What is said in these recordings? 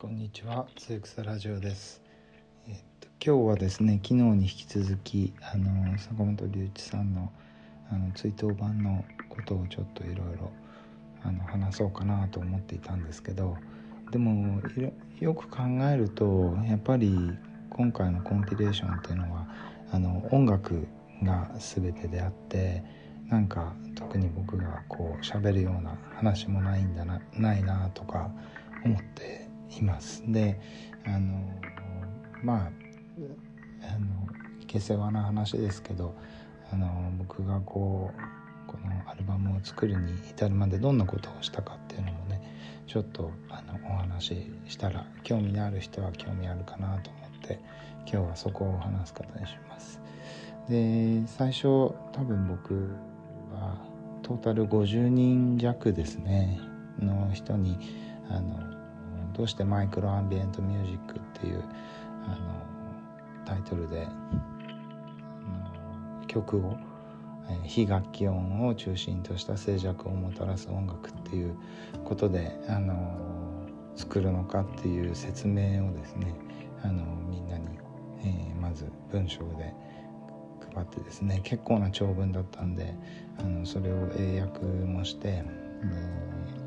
こんにちは、つゆくさラジオです。えっと今日はですね、昨日に引き続きあの坂本龍一さんのあの追悼版のことをちょっといろいろあの話そうかなと思っていたんですけど、でもよく考えるとやっぱり今回のコンピレーションっていうのはあの音楽が全てであって。なんか特に僕がこう喋るような話もないんだなないなとか思っています。であのまああの下世話な話ですけどあの僕がこうこのアルバムを作るに至るまでどんなことをしたかっていうのもねちょっとあのお話ししたら興味のある人は興味あるかなと思って今日はそこを話すことにします。で最初多分僕はトータル50人弱ですねの人にあのどうしてマイクロアンビエントミュージックっていうあのタイトルで曲を非楽器音を中心とした静寂をもたらす音楽っていうことであの作るのかっていう説明をですねあのみんなに、えー、まず文章で配ってですね結構な長文だったんであのそれを英訳もして、え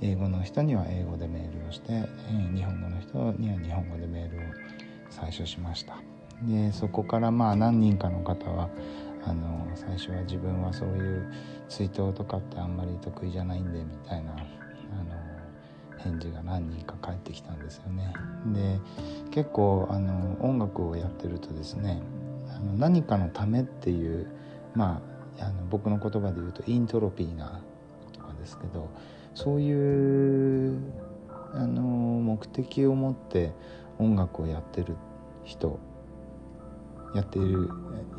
英語の人には英語でメールをして、日本語の人には日本語でメールを最初しました。でそこからまあ何人かの方はあの最初は自分はそういう追悼とかってあんまり得意じゃないんでみたいなあの返事が何人か返ってきたんですよね。で結構あの音楽をやってるとですねあの何かのためっていうまああの僕の言葉で言うとイントロピーな言葉ですけどそういうあの目的を持って音楽をやってる人やっている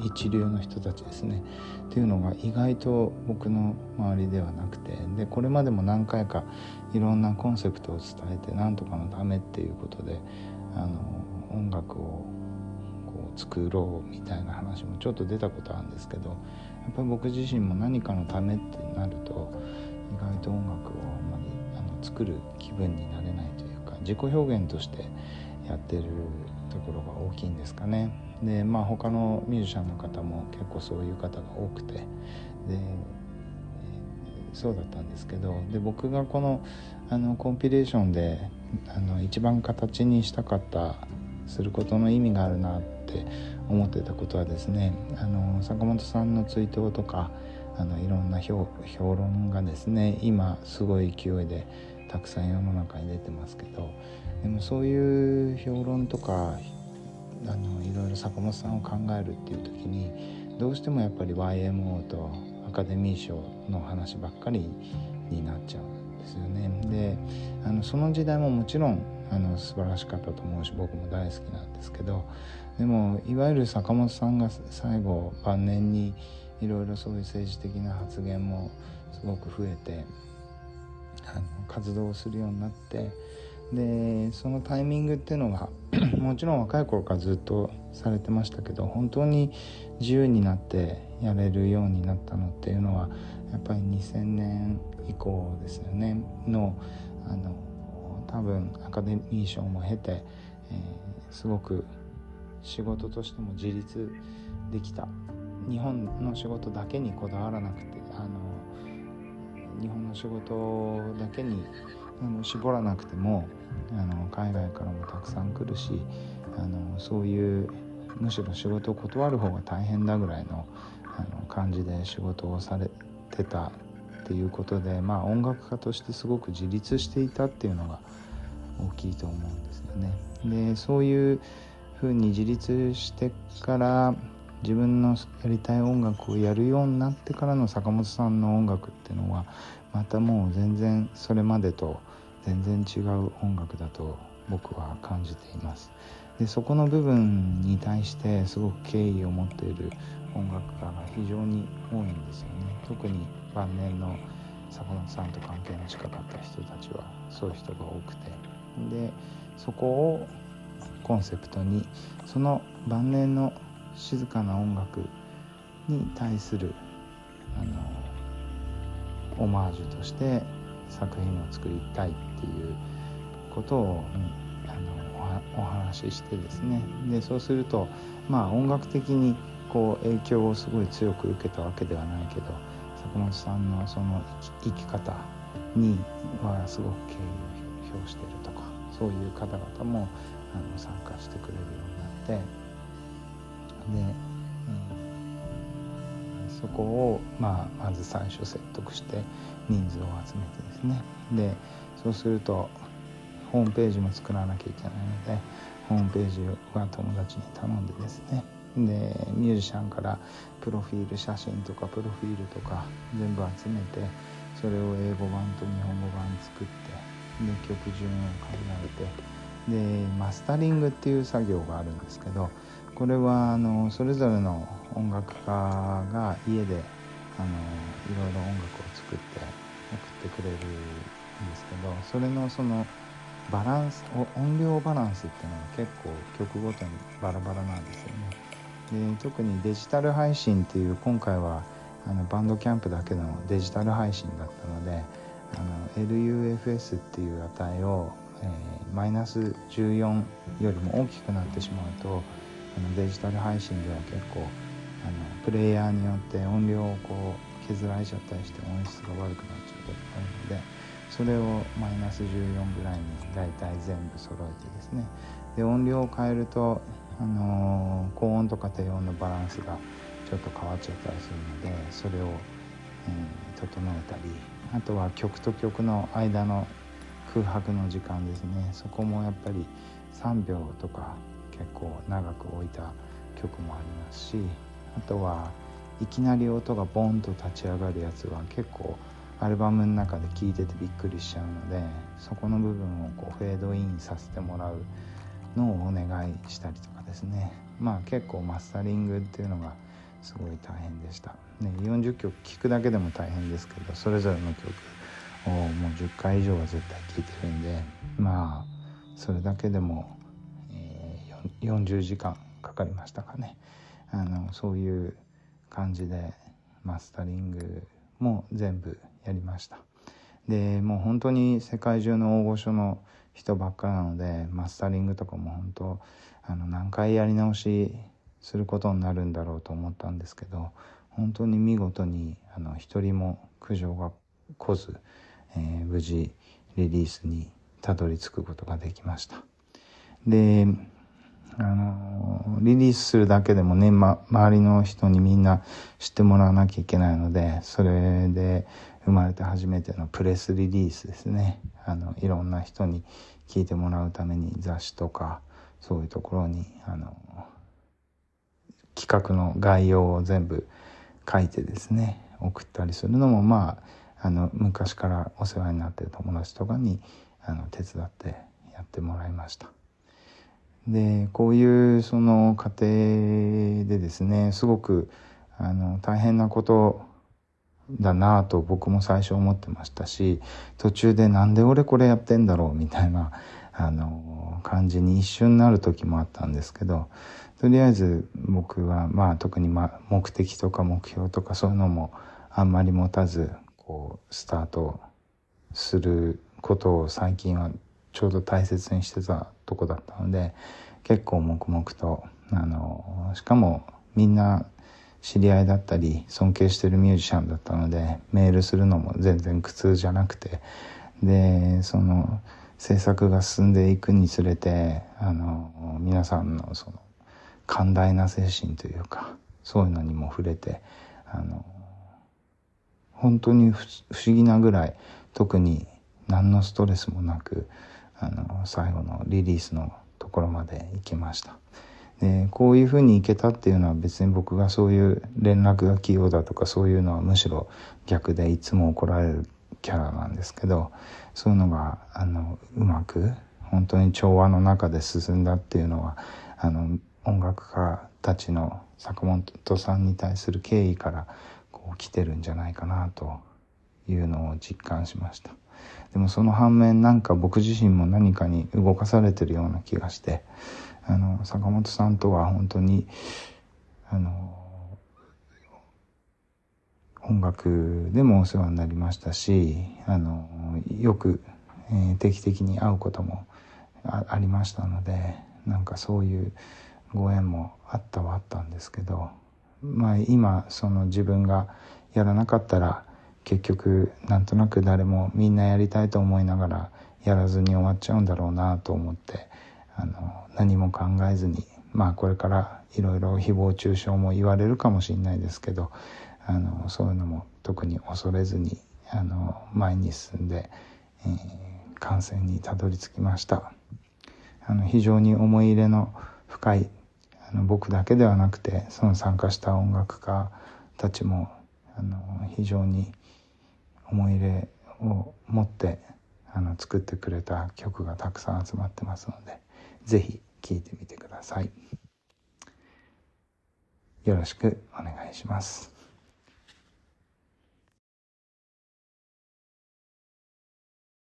一流の人たちですね。っていうのが意外と僕の周りではなくて。でこれまでも何回かいろんなコンセプトを伝えて何とかのためっていうことであの音楽をこう作ろうみたいな話もちょっと出たことあるんですけどやっぱり僕自身も何かのためってなると意外と音楽をあんまりあの作る気分になれないというか自己表現としてやってるところが大きいんですかね。でまあ他のミュージシャンの方も結構そういう方が多くてでそうだったんですけどで僕がこのあのコンピレーションであの一番形にしたかったすることの意味があるなって思ってたことはですねあの坂本さんの追悼とかあのいろんな評論がですね今すごい勢いでたくさん世の中に出てますけどでもそういう評論とかあのいろいろ坂本さんを考えるっていう時にどうしてもやっぱり YMO とアカデミー賞の話ばっかりになっちゃうんですよね。であのその時代ももちろんあの素晴らしかったと思うし僕も大好きなんですけどでもいわゆる坂本さんが最後晩年にいろいろそういう政治的な発言もすごく増えてあの活動をするようになってでそのタイミングっていうのが もちろん若い頃からずっとされてましたけど本当に自由になってやれるようになったのっていうのはやっぱり2000年以降ですよね。のあの多分アカデミー賞も経て、えー、すごく仕事としても自立できた日本の仕事だけにこだわらなくてあの日本の仕事だけに絞らなくてもあの海外からもたくさん来るしあのそういうむしろ仕事を断る方が大変だぐらいのあの感じで仕事をされてたっていうことで、まあ、音楽家としてすごく自立していたっていうのが大きいと思うんですよね。でそういうふうに自立してから自分のやりたい音楽をやるようになってからの坂本さんの音楽っていうのはまたもう全然それまでと全然違う音楽だと僕は感じています。でそこの部分に対してすごく敬意を持っている音楽家が非常に多いんですよね。特に晩年の坂本さんと関係の近かった人たちはそういう人が多くて。でそこをコンセプトにその晩年の静かな音楽に対するあのオマージュとして作品を作りたいっていうことを、うんあのお話ししてですね。でそうするとまあ音楽的にこう影響をすごい強く受けたわけではないけど坂本さんのその生き方にはすごく敬意を表してるとかそういう方々もあの参加してくれるようになってで、うん、そこを、まあ、まず最初説得して人数を集めてですね。でそうするとホームページも作らなきゃいけないのでホームページは友達に頼んでですね。でミュージシャンからプロフィール写真とかプロフィールとか全部集めてそれを英語版と日本語版作ってで曲順を考えて。でマスタリングっていう作業があるんですけどこれはあのそれぞれの音楽家が家であのいろいろ音楽を作って送ってくれるんですけどそれのそのバランス音量バランスっていうのは結構曲ごとにバラバラなんですよね。で特にデジタル配信っていう今回はあのバンドキャンプだけのデジタル配信だったのであの LUFS っていう値を、え、マイナス14よりも大きくなってしまうとあのデジタル配信では結構あのプレイヤーによって音量をこう削られちゃったりして音質が悪くなっちゃうことがあるのでそれをマイナス14ぐらいに大体全部揃えてですね。で音量を変えると、あのー、高音とか低音のバランスがちょっと変わっちゃったりするのでそれを、えー、整えたりあとは曲と曲の間の空白の時間ですね。そこもやっぱり3秒とか結構長く置いた曲もありますしあとはいきなり音がボンと立ち上がるやつは結構アルバムの中で聴いててびっくりしちゃうのでそこの部分をこうフェードインさせてもらうのをお願いしたりとかですね。まあ結構マスタリングっていうのがすごい大変でした、ね、40曲聴くだけでも大変ですけどそれぞれの曲をもう10回以上は絶対聴いてるんでまあそれだけでも、40時間かかりましたかね。あのそういう感じでマスタリングも全部やりました。でもう本当に世界中の大御所の人ばっかなのでマスタリングとかも本当あの何回やり直しすることになるんだろうと思ったんですけど本当に見事にあの一人も苦情が来ず、えー、無事リリースにたどり着くことができました。であのリリースするだけでもね、ま、周りの人にみんな知ってもらわなきゃいけないのでそれで生まれて初めてのプレスリリースですねあのいろんな人に聞いてもらうために雑誌とかそういうところにあの企画の概要を全部書いてですね送ったりするのもまああの昔からお世話になってる友達とかにあの手伝ってやってもらいました。でこういうその過程でですねすごくあの大変なことだなと僕も最初思ってましたし途中でなんで俺これやってんだろうみたいなあの感じに一瞬なる時もあったんですけどとりあえず僕はまあ特にま目的とか目標とかそういうのもあんまり持たずこうスタートすることを最近はちょうど大切にしてたとこだったので結構黙々とあのしかもみんな知り合いだったり尊敬してるミュージシャンだったのでメールするのも全然苦痛じゃなくてでその制作が進んでいくにつれてあの皆さんのその寛大な精神というかそういうのにも触れてあの本当に不思議なぐらい特に何のストレスもなくあの最後のリリースのところまで行きました。でこういうふうに行けたっていうのは別に僕がそういう連絡が器用だとかそういうのはむしろ逆でいつも怒られるキャラなんですけどそういうのがあのうまく本当に調和の中で進んだっていうのはあの音楽家たちの坂本さんに対する敬意からこう来てるんじゃないかなというのを実感しました。でもその反面なんか僕自身も何かに動かされてるような気がしてあの坂本さんとは本当にあの音楽でもお世話になりましたしあのよく、えー、定期的に会うこともありましたのでなんかそういうご縁もあったはあったんですけどまあ今その自分がやらなかったら結局なんとなく誰もみんなやりたいと思いながらやらずに終わっちゃうんだろうなと思ってあの何も考えずにまあこれからいろいろ誹謗中傷も言われるかもしれないですけどあのそういうのも特に恐れずにあの前に進んで、えー、感染にたどり着きました。あの非常に思い入れの深いあの僕だけではなくてその参加した音楽家たちもあの非常に思い入れを持ってあの作ってくれた曲がたくさん集まってますので是非聴いてみてください。よろしくお願いします。